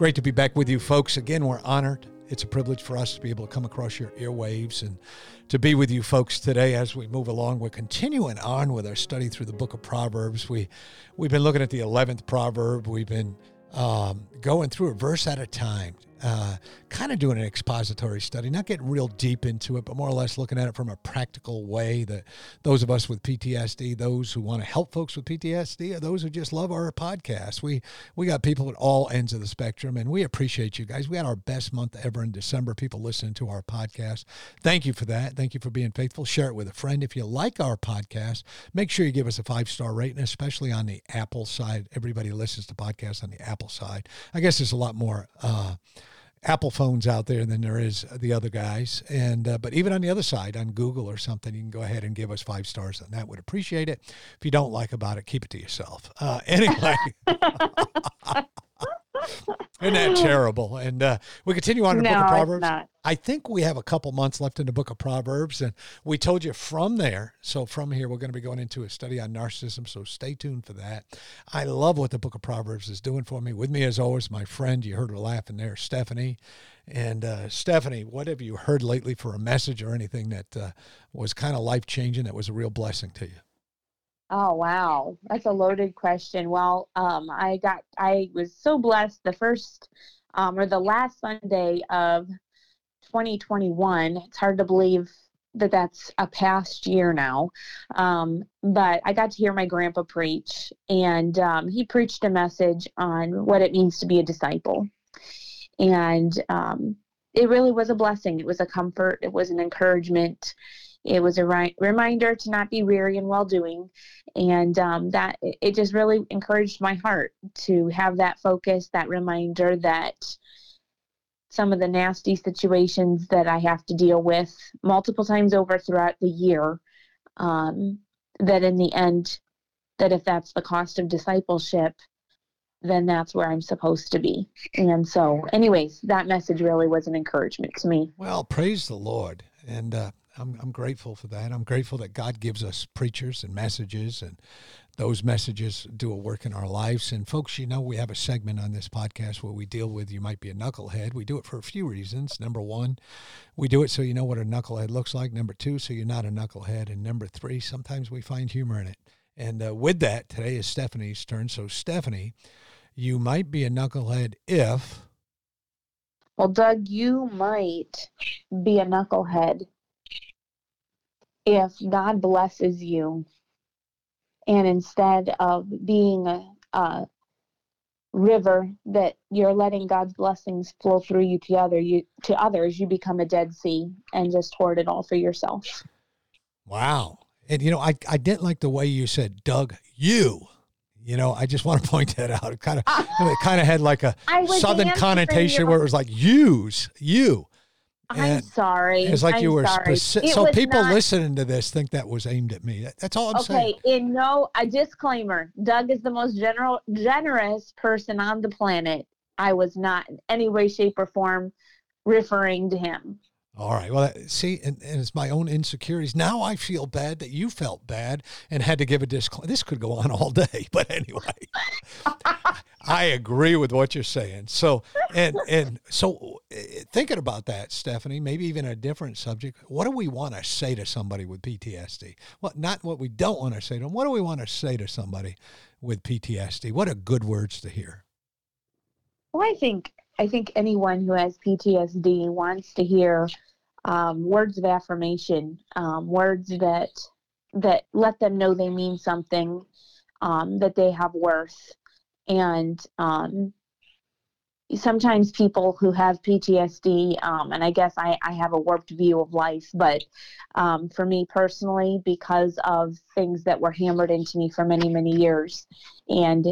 Great to be back with you, folks. Again, we're honored. It's a privilege for us to be able to come across your airwaves and to be with you folks today as we move along. We're continuing on with our study through the book of Proverbs. We we've been looking at the 11th proverb. We've been um, going through a verse at a time, uh, kind of doing an expository study, not getting real deep into it, but more or less looking at it from a practical way that those of us with PTSD, those who want to help folks with PTSD, or those who just love our podcast. We we got people at all ends of the spectrum, and we appreciate you guys. We had our best month ever in December. People listening to our podcast. Thank you for that. Thank you for being faithful. Share it with a friend. If you like our podcast, make sure you give us a five star rating, especially on the Apple side. Everybody listens to podcasts on the Apple side. I guess there's a lot more. Uh, Apple phones out there than there is the other guys. And uh, but even on the other side, on Google or something, you can go ahead and give us five stars on that. Would appreciate it. If you don't like about it, keep it to yourself. Uh, anyway. Isn't that terrible? And uh, we continue on in the no, book of Proverbs. I think we have a couple months left in the book of Proverbs, and we told you from there. So from here, we're going to be going into a study on narcissism. So stay tuned for that. I love what the book of Proverbs is doing for me. With me, as always, my friend. You heard her laughing there, Stephanie. And uh, Stephanie, what have you heard lately for a message or anything that uh, was kind of life changing? That was a real blessing to you. Oh wow, that's a loaded question. Well, um, I got I was so blessed the first um, or the last Sunday of 2021. It's hard to believe that that's a past year now, um, but I got to hear my grandpa preach, and um, he preached a message on what it means to be a disciple, and um, it really was a blessing. It was a comfort. It was an encouragement it was a ri- reminder to not be weary in well doing. And um, that it just really encouraged my heart to have that focus, that reminder that some of the nasty situations that I have to deal with multiple times over throughout the year, um, that in the end, that if that's the cost of discipleship, then that's where I'm supposed to be. And so, anyways, that message really was an encouragement to me. Well, praise the Lord. And uh, I'm, I'm grateful for that. I'm grateful that God gives us preachers and messages, and those messages do a work in our lives. And folks, you know, we have a segment on this podcast where we deal with you might be a knucklehead. We do it for a few reasons. Number one, we do it so you know what a knucklehead looks like. Number two, so you're not a knucklehead. And number three, sometimes we find humor in it. And uh, with that, today is Stephanie's turn. So, Stephanie, you might be a knucklehead if. Well, Doug, you might be a knucklehead if God blesses you and instead of being a, a river that you're letting God's blessings flow through you to other you to others, you become a dead sea and just hoard it all for yourself. Wow. And you know, I, I didn't like the way you said, Doug, you. You know, I just want to point that out. It kind of it kind of had like a southern connotation where it was like use, you. I'm sorry. It's like I'm you were specific. So people not, listening to this think that was aimed at me. That's all I'm okay, saying. Okay, in no a disclaimer. Doug is the most general generous person on the planet. I was not in any way, shape, or form referring to him. All right. Well, see, and, and, it's my own insecurities. Now I feel bad that you felt bad and had to give a disclaimer. This could go on all day, but anyway, I agree with what you're saying. So, and and so, eh, thinking about that, Stephanie, maybe even a different subject. What do we want to say to somebody with PTSD? Well, not what we don't want to say to them. What do we want to say to somebody with PTSD? What are good words to hear? Well, I think I think anyone who has PTSD wants to hear um, words of affirmation, um, words that that let them know they mean something, um, that they have worth, and um, sometimes people who have PTSD, um, and I guess I, I have a warped view of life, but um, for me personally, because of things that were hammered into me for many, many years, and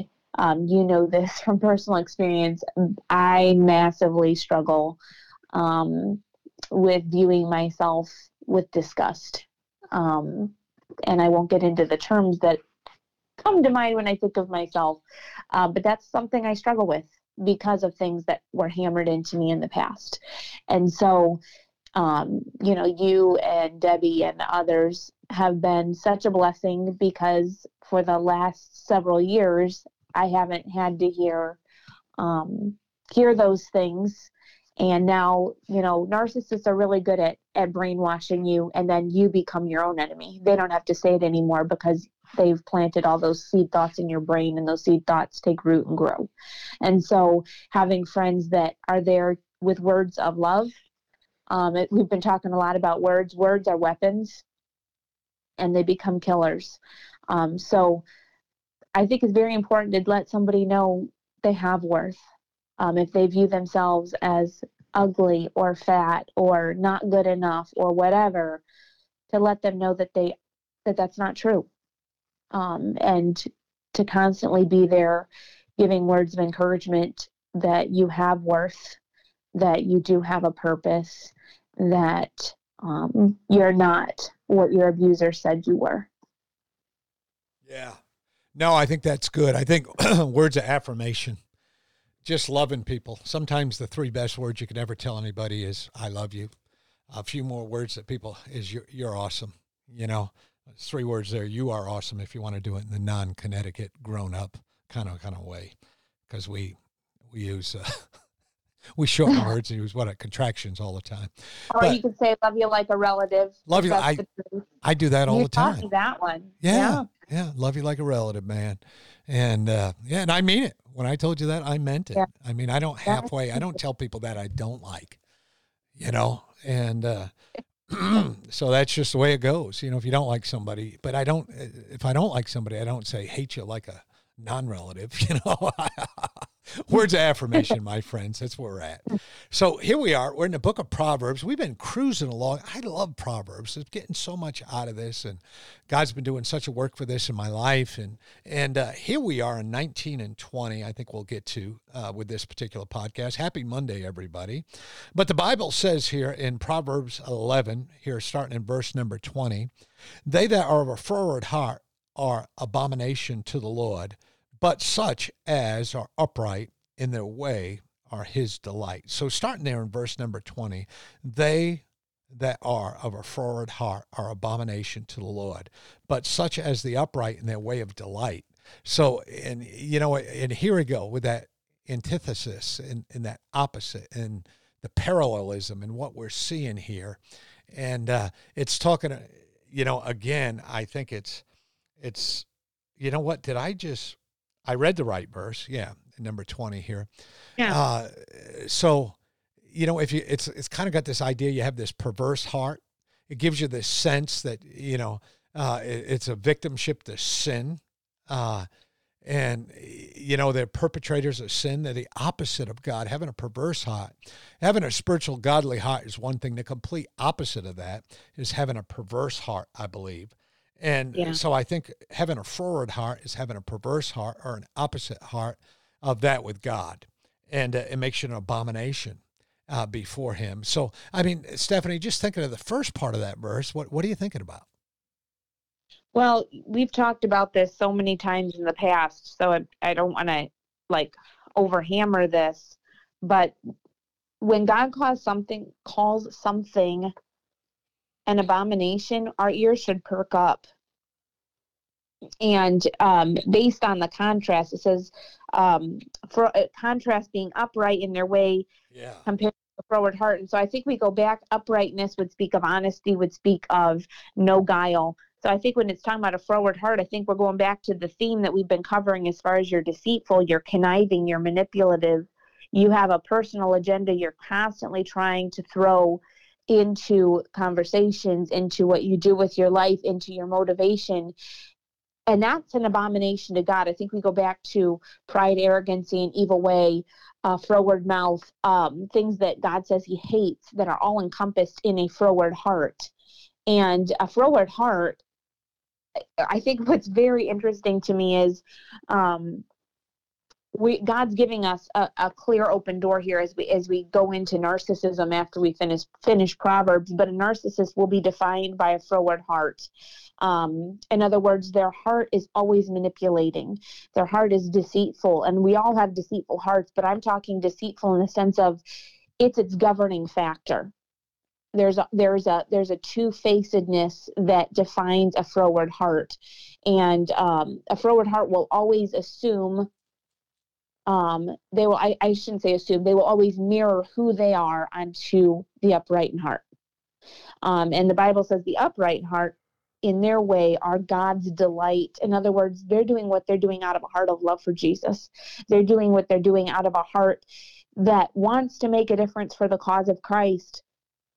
you know this from personal experience, I massively struggle um, with viewing myself with disgust. Um, and I won't get into the terms that come to mind when I think of myself, uh, but that's something I struggle with because of things that were hammered into me in the past. And so, um, you know, you and Debbie and others have been such a blessing because for the last several years, I haven't had to hear um, hear those things. And now, you know, narcissists are really good at, at brainwashing you, and then you become your own enemy. They don't have to say it anymore because they've planted all those seed thoughts in your brain and those seed thoughts take root and grow. And so having friends that are there with words of love, um, it, we've been talking a lot about words. Words are weapons and they become killers. Um, so I think it's very important to let somebody know they have worth. Um, if they view themselves as ugly or fat or not good enough or whatever, to let them know that they that that's not true um, and to constantly be there giving words of encouragement that you have worth, that you do have a purpose, that um, you're not what your abuser said you were. Yeah. No, I think that's good. I think words of affirmation, just loving people. Sometimes the three best words you can ever tell anybody is "I love you." A few more words that people is "You're, you're awesome." You know, three words there. You are awesome if you want to do it in the non-Connecticut grown-up kind of kind of way, because we we use uh, we shorten words and he use what contractions all the time. Or but, you could say "love you like a relative." Love you. I I do that all you the time. that one. Yeah, yeah, yeah, Love you like a relative, man. And uh, yeah, and I mean it. When I told you that, I meant it. Yeah. I mean, I don't halfway. I don't tell people that I don't like. You know, and uh, so that's just the way it goes. You know, if you don't like somebody, but I don't, if I don't like somebody, I don't say hate you like a non relative, you know. Words of affirmation, my friends. That's where we're at. So here we are. We're in the book of Proverbs. We've been cruising along. I love Proverbs. It's getting so much out of this, and God's been doing such a work for this in my life. And and uh, here we are in 19 and 20. I think we'll get to uh, with this particular podcast. Happy Monday, everybody. But the Bible says here in Proverbs 11, here starting in verse number 20, they that are of a froward heart are abomination to the Lord but such as are upright in their way are his delight. So, starting there in verse number 20, they that are of a froward heart are abomination to the Lord, but such as the upright in their way of delight. So, and you know, and here we go with that antithesis and, and that opposite and the parallelism and what we're seeing here. And uh, it's talking, you know, again, I think it's, it's, you know what, did I just I read the right verse. Yeah, number 20 here. Yeah. Uh, so, you know, if you, it's, it's kind of got this idea, you have this perverse heart. It gives you this sense that, you know, uh, it, it's a victimship to sin. Uh, and, you know, they're perpetrators of sin. They're the opposite of God. Having a perverse heart, having a spiritual, godly heart is one thing. The complete opposite of that is having a perverse heart, I believe. And yeah. so I think having a froward heart is having a perverse heart or an opposite heart of that with God. And uh, it makes you an abomination uh, before Him. So, I mean, Stephanie, just thinking of the first part of that verse, what, what are you thinking about? Well, we've talked about this so many times in the past, so I, I don't want to like overhammer this, but when God calls something calls something an abomination, our ears should perk up. And um, based on the contrast, it says um, for uh, contrast being upright in their way yeah. compared to the froward heart. And so I think we go back. Uprightness would speak of honesty, would speak of no guile. So I think when it's talking about a froward heart, I think we're going back to the theme that we've been covering as far as you're deceitful, you're conniving, you're manipulative, you have a personal agenda, you're constantly trying to throw into conversations, into what you do with your life, into your motivation. and that's an abomination to God. I think we go back to pride, arrogancy, and evil way, uh, froward mouth, um, things that God says He hates that are all encompassed in a froward heart. And a froward heart, I think what's very interesting to me is um, we God's giving us a, a, clear open door here as we as we go into narcissism after we finish finish Proverbs. But a narcissist will be defined by a froward heart. Um, in other words, their heart is always manipulating. Their heart is deceitful, and we all have deceitful hearts. But I'm talking deceitful in the sense of it's its governing factor. There's a there's a there's a two facedness that defines a froward heart, and um, a froward heart will always assume um, they will I, I shouldn't say assume they will always mirror who they are onto the upright in heart. Um, and the bible says the upright in heart in their way are god's delight. In other words they're doing what they're doing out of a heart of love for jesus. They're doing what they're doing out of a heart that wants to make a difference for the cause of christ.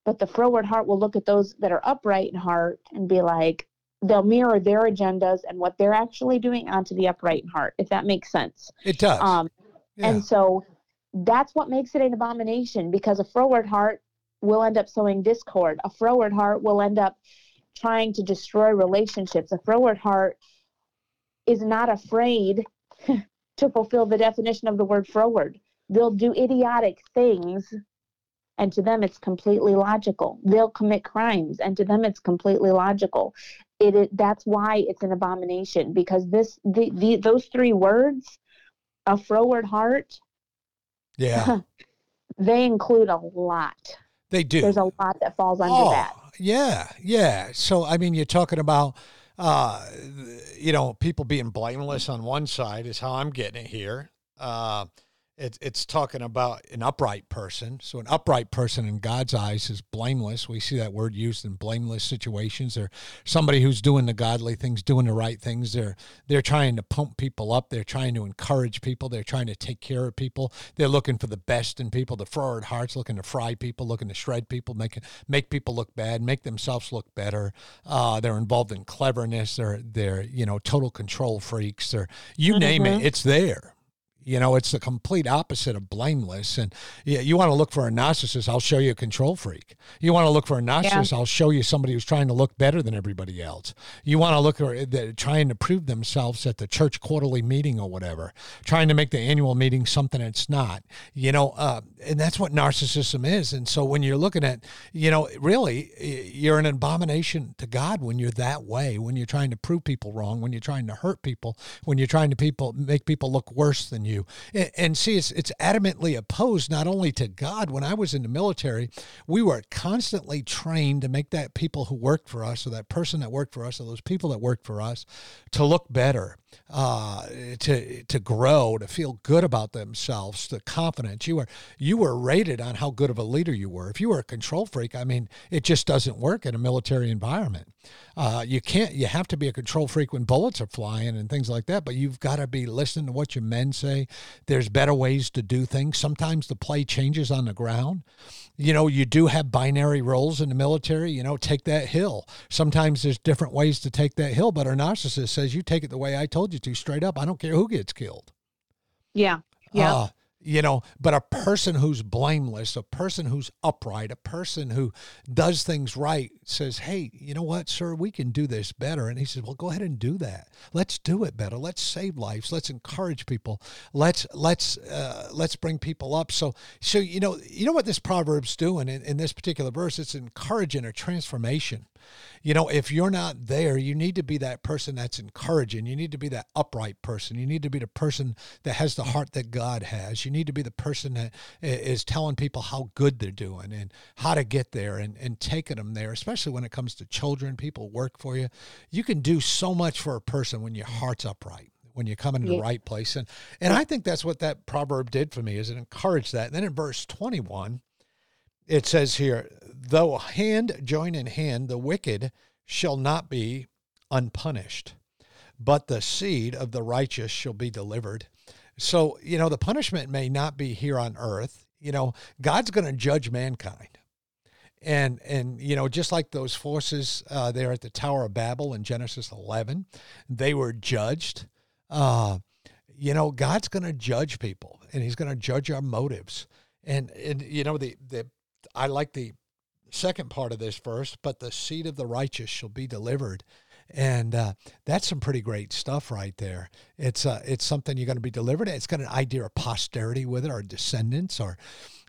But the froward heart will look at those that are upright in heart and be like they'll mirror their agendas and what they're actually doing onto the upright in heart if that makes sense. It does. Um, yeah. And so that's what makes it an abomination because a froward heart will end up sowing discord. A froward heart will end up trying to destroy relationships. A froward heart is not afraid to fulfill the definition of the word froward. They'll do idiotic things, and to them it's completely logical. They'll commit crimes, and to them it's completely logical. It, it that's why it's an abomination because this the, the those three words a froward heart. Yeah. they include a lot. They do. There's a lot that falls under oh, that. Yeah, yeah. So I mean, you're talking about, uh, you know, people being blameless on one side is how I'm getting it here. Uh, it, it's talking about an upright person. So, an upright person in God's eyes is blameless. We see that word used in blameless situations. They're somebody who's doing the godly things, doing the right things. They're they're trying to pump people up. They're trying to encourage people. They're trying to take care of people. They're looking for the best in people. The froward hearts looking to fry people, looking to shred people, make make people look bad, make themselves look better. Uh, they're involved in cleverness. They're they're you know total control freaks. They're you mm-hmm. name it, it's there. You know, it's the complete opposite of blameless. And yeah, you want to look for a narcissist, I'll show you a control freak. You want to look for a narcissist, yeah. I'll show you somebody who's trying to look better than everybody else. You want to look at the, trying to prove themselves at the church quarterly meeting or whatever, trying to make the annual meeting something it's not. You know, uh, and that's what narcissism is. And so when you're looking at, you know, really, you're an abomination to God when you're that way. When you're trying to prove people wrong, when you're trying to hurt people, when you're trying to people make people look worse than you you. And, and see, it's, it's adamantly opposed not only to God. When I was in the military, we were constantly trained to make that people who worked for us, or that person that worked for us, or those people that worked for us, to look better uh, to to grow, to feel good about themselves, the confidence. You were you were rated on how good of a leader you were. If you were a control freak, I mean, it just doesn't work in a military environment. Uh, you can't. You have to be a control freak when bullets are flying and things like that. But you've got to be listening to what your men say. There's better ways to do things. Sometimes the play changes on the ground you know, you do have binary roles in the military, you know, take that hill. Sometimes there's different ways to take that hill, but our narcissist says you take it the way I told you to, straight up. I don't care who gets killed. Yeah. Yeah. Uh, you know but a person who's blameless a person who's upright a person who does things right says hey you know what sir? We can do this better. And he says well go ahead and do that. Let's do it better. Let's save lives. Let's encourage people. Let's let's uh, let's bring people up. So so you know you know what this proverb's doing in, in this particular verse? It's encouraging a transformation you know, if you're not there, you need to be that person that's encouraging. You need to be that upright person. You need to be the person that has the heart that God has. You need to be the person that is telling people how good they're doing and how to get there and, and taking them there, especially when it comes to children, people work for you. You can do so much for a person when your heart's upright when you come yeah. the right place. And and I think that's what that proverb did for me is it encouraged that. And then in verse 21, it says here, though hand join in hand, the wicked shall not be unpunished, but the seed of the righteous shall be delivered. So, you know, the punishment may not be here on earth. You know, God's going to judge mankind. and and you know just like those forces uh, there at the Tower of Babel in Genesis 11, they were judged. Uh, you know, God's going to judge people, and He's going to judge our motives. And and you know the the I like the second part of this verse, but the seed of the righteous shall be delivered. And uh, that's some pretty great stuff right there. It's uh, it's something you're going to be delivered. It's got an idea of posterity with it, or descendants, or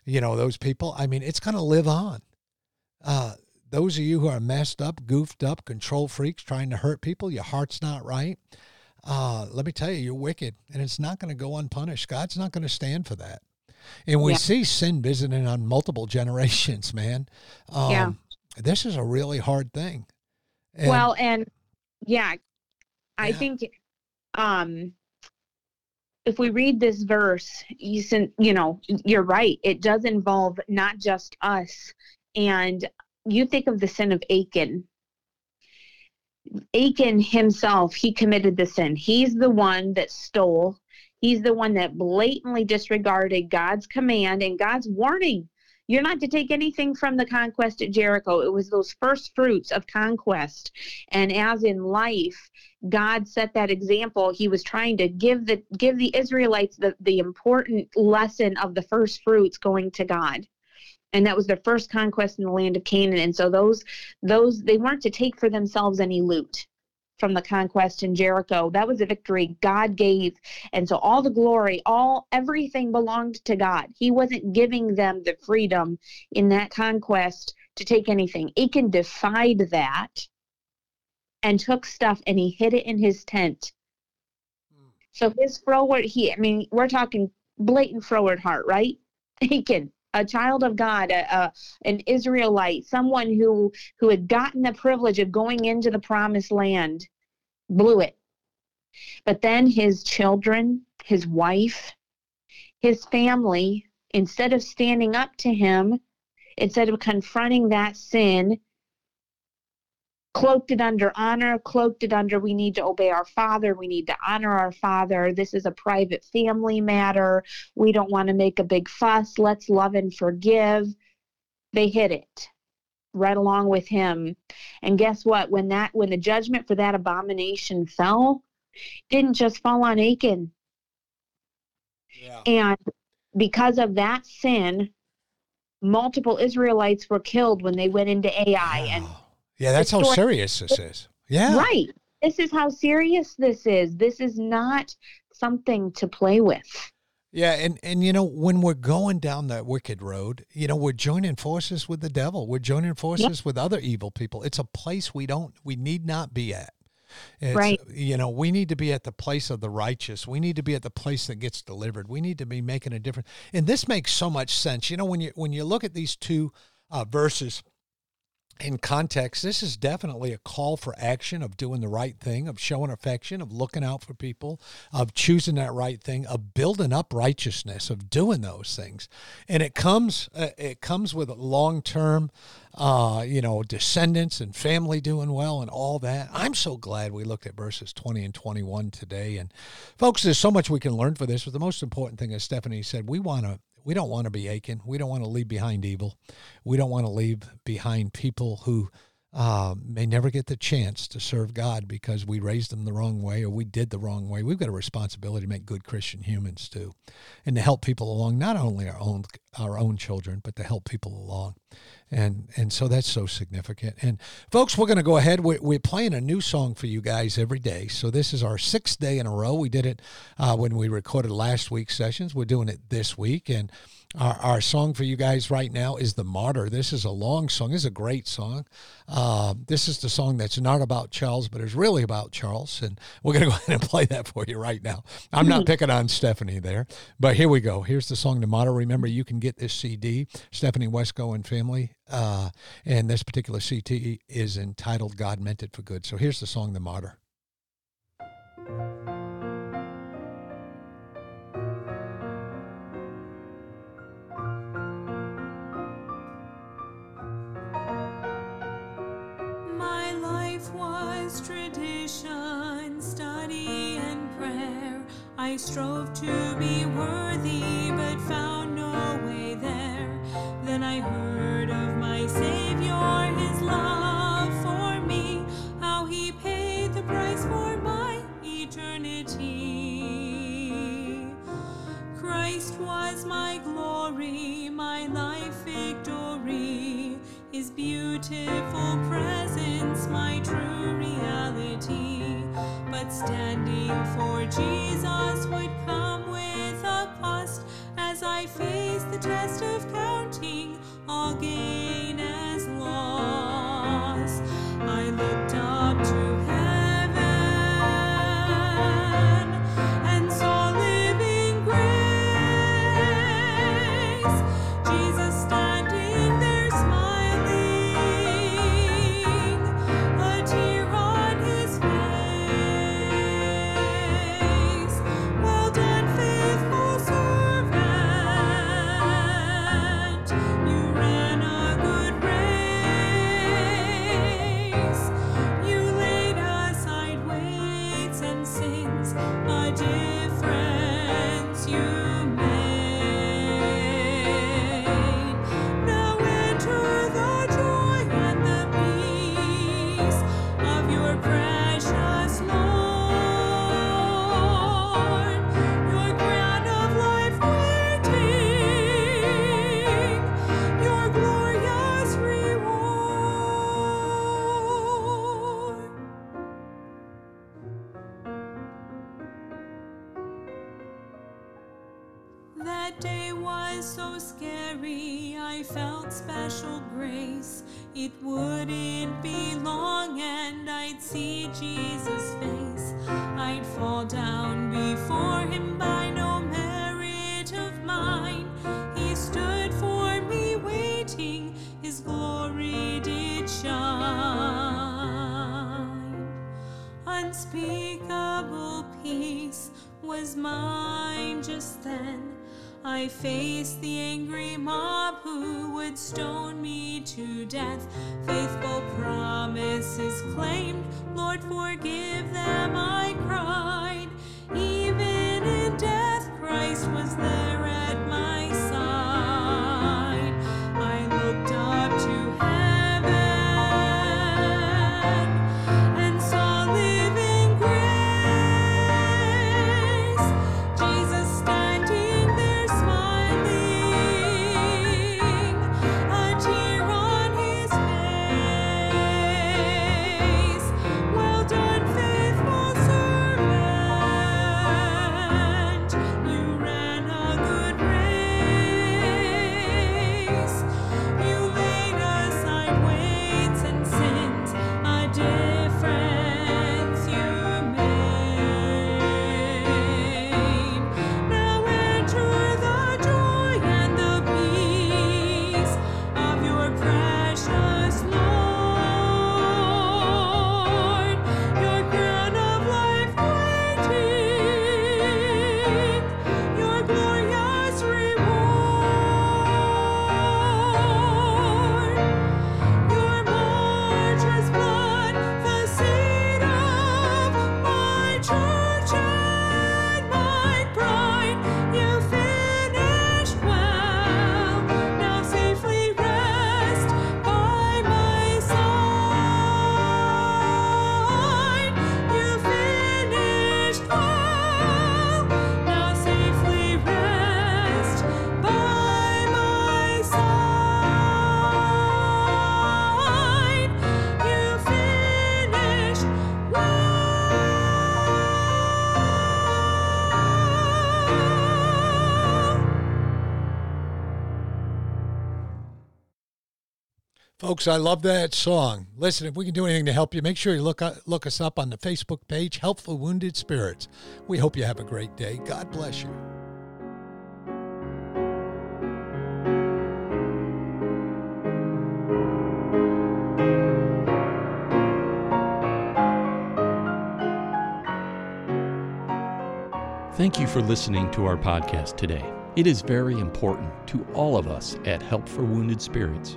you know those people. I mean, it's going to live on. Uh, those of you who are messed up, goofed up, control freaks, trying to hurt people, your heart's not right. Uh, let me tell you, you're wicked, and it's not going to go unpunished. God's not going to stand for that. And we yeah. see sin visiting on multiple generations, man. Um, yeah. This is a really hard thing. And, well, and yeah, I yeah. think um, if we read this verse, you, you know, you're right. It does involve not just us. And you think of the sin of Achan. Achan himself, he committed the sin. He's the one that stole He's the one that blatantly disregarded God's command and God's warning. You're not to take anything from the conquest at Jericho. It was those first fruits of conquest. And as in life, God set that example. He was trying to give the give the Israelites the, the important lesson of the first fruits going to God and that was their first conquest in the land of Canaan. And so those those they weren't to take for themselves any loot from the conquest in Jericho. That was a victory God gave. And so all the glory, all everything belonged to God. He wasn't giving them the freedom in that conquest to take anything. Achan defied that and took stuff and he hid it in his tent. Hmm. So his froward, he, I mean, we're talking blatant froward heart, right? Achan, a child of God, a, a, an Israelite, someone who who had gotten the privilege of going into the promised land, blew it. But then his children, his wife, his family, instead of standing up to him, instead of confronting that sin, cloaked it under honor, cloaked it under we need to obey our father, we need to honor our father. This is a private family matter. We don't want to make a big fuss. Let's love and forgive. They hit it right along with him. And guess what? When that when the judgment for that abomination fell, didn't just fall on Achan. Yeah. And because of that sin, multiple Israelites were killed when they went into Ai and yeah, that's how serious this is. Yeah. Right. This is how serious this is. This is not something to play with. Yeah, and and you know when we're going down that wicked road, you know we're joining forces with the devil. We're joining forces yep. with other evil people. It's a place we don't, we need not be at. It's, right. You know, we need to be at the place of the righteous. We need to be at the place that gets delivered. We need to be making a difference. And this makes so much sense. You know, when you when you look at these two uh, verses in context, this is definitely a call for action of doing the right thing, of showing affection, of looking out for people, of choosing that right thing, of building up righteousness, of doing those things. And it comes uh, it comes with long term, uh, you know, descendants and family doing well and all that. I'm so glad we looked at verses 20 and 21 today. And folks, there's so much we can learn for this. But the most important thing, as Stephanie said, we want to we don't want to be Achan. We don't want to leave behind evil. We don't want to leave behind people who uh, may never get the chance to serve God because we raised them the wrong way or we did the wrong way. We've got a responsibility to make good Christian humans too, and to help people along. Not only our own our own children, but to help people along, and and so that's so significant. And folks, we're going to go ahead. We're, we're, playing a new song for you guys every day. So this is our sixth day in a row. We did it uh, when we recorded last week's sessions. We're doing it this week, and our, our song for you guys right now is The Martyr. This is a long song. This is a great song. Uh, this is the song that's not about Charles, but is really about Charles. And we're going to go ahead and play that for you right now. I'm not picking on Stephanie there, but here we go. Here's the song, The Martyr. Remember, you can get this CD, Stephanie Wesco and Family. Uh, and this particular CD is entitled God Meant It for Good. So here's the song, The Martyr. I strove to be worthy, but found no way there. Then I heard of my Savior, his love for me, how he paid the price for my eternity. Christ was my glory, my life victory, his beautiful presence, my true reality. But for Jesus would come glory did shine. Unspeakable peace was mine just then. I faced the angry mob who would stone me to death. Faithful promises claimed, Lord, forgive them, I cried. Even in death, Christ was there Folks, I love that song. Listen, if we can do anything to help you, make sure you look look us up on the Facebook page, Help for Wounded Spirits. We hope you have a great day. God bless you. Thank you for listening to our podcast today. It is very important to all of us at Help for Wounded Spirits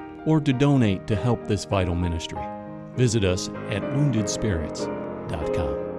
or to donate to help this vital ministry, visit us at woundedspirits.com.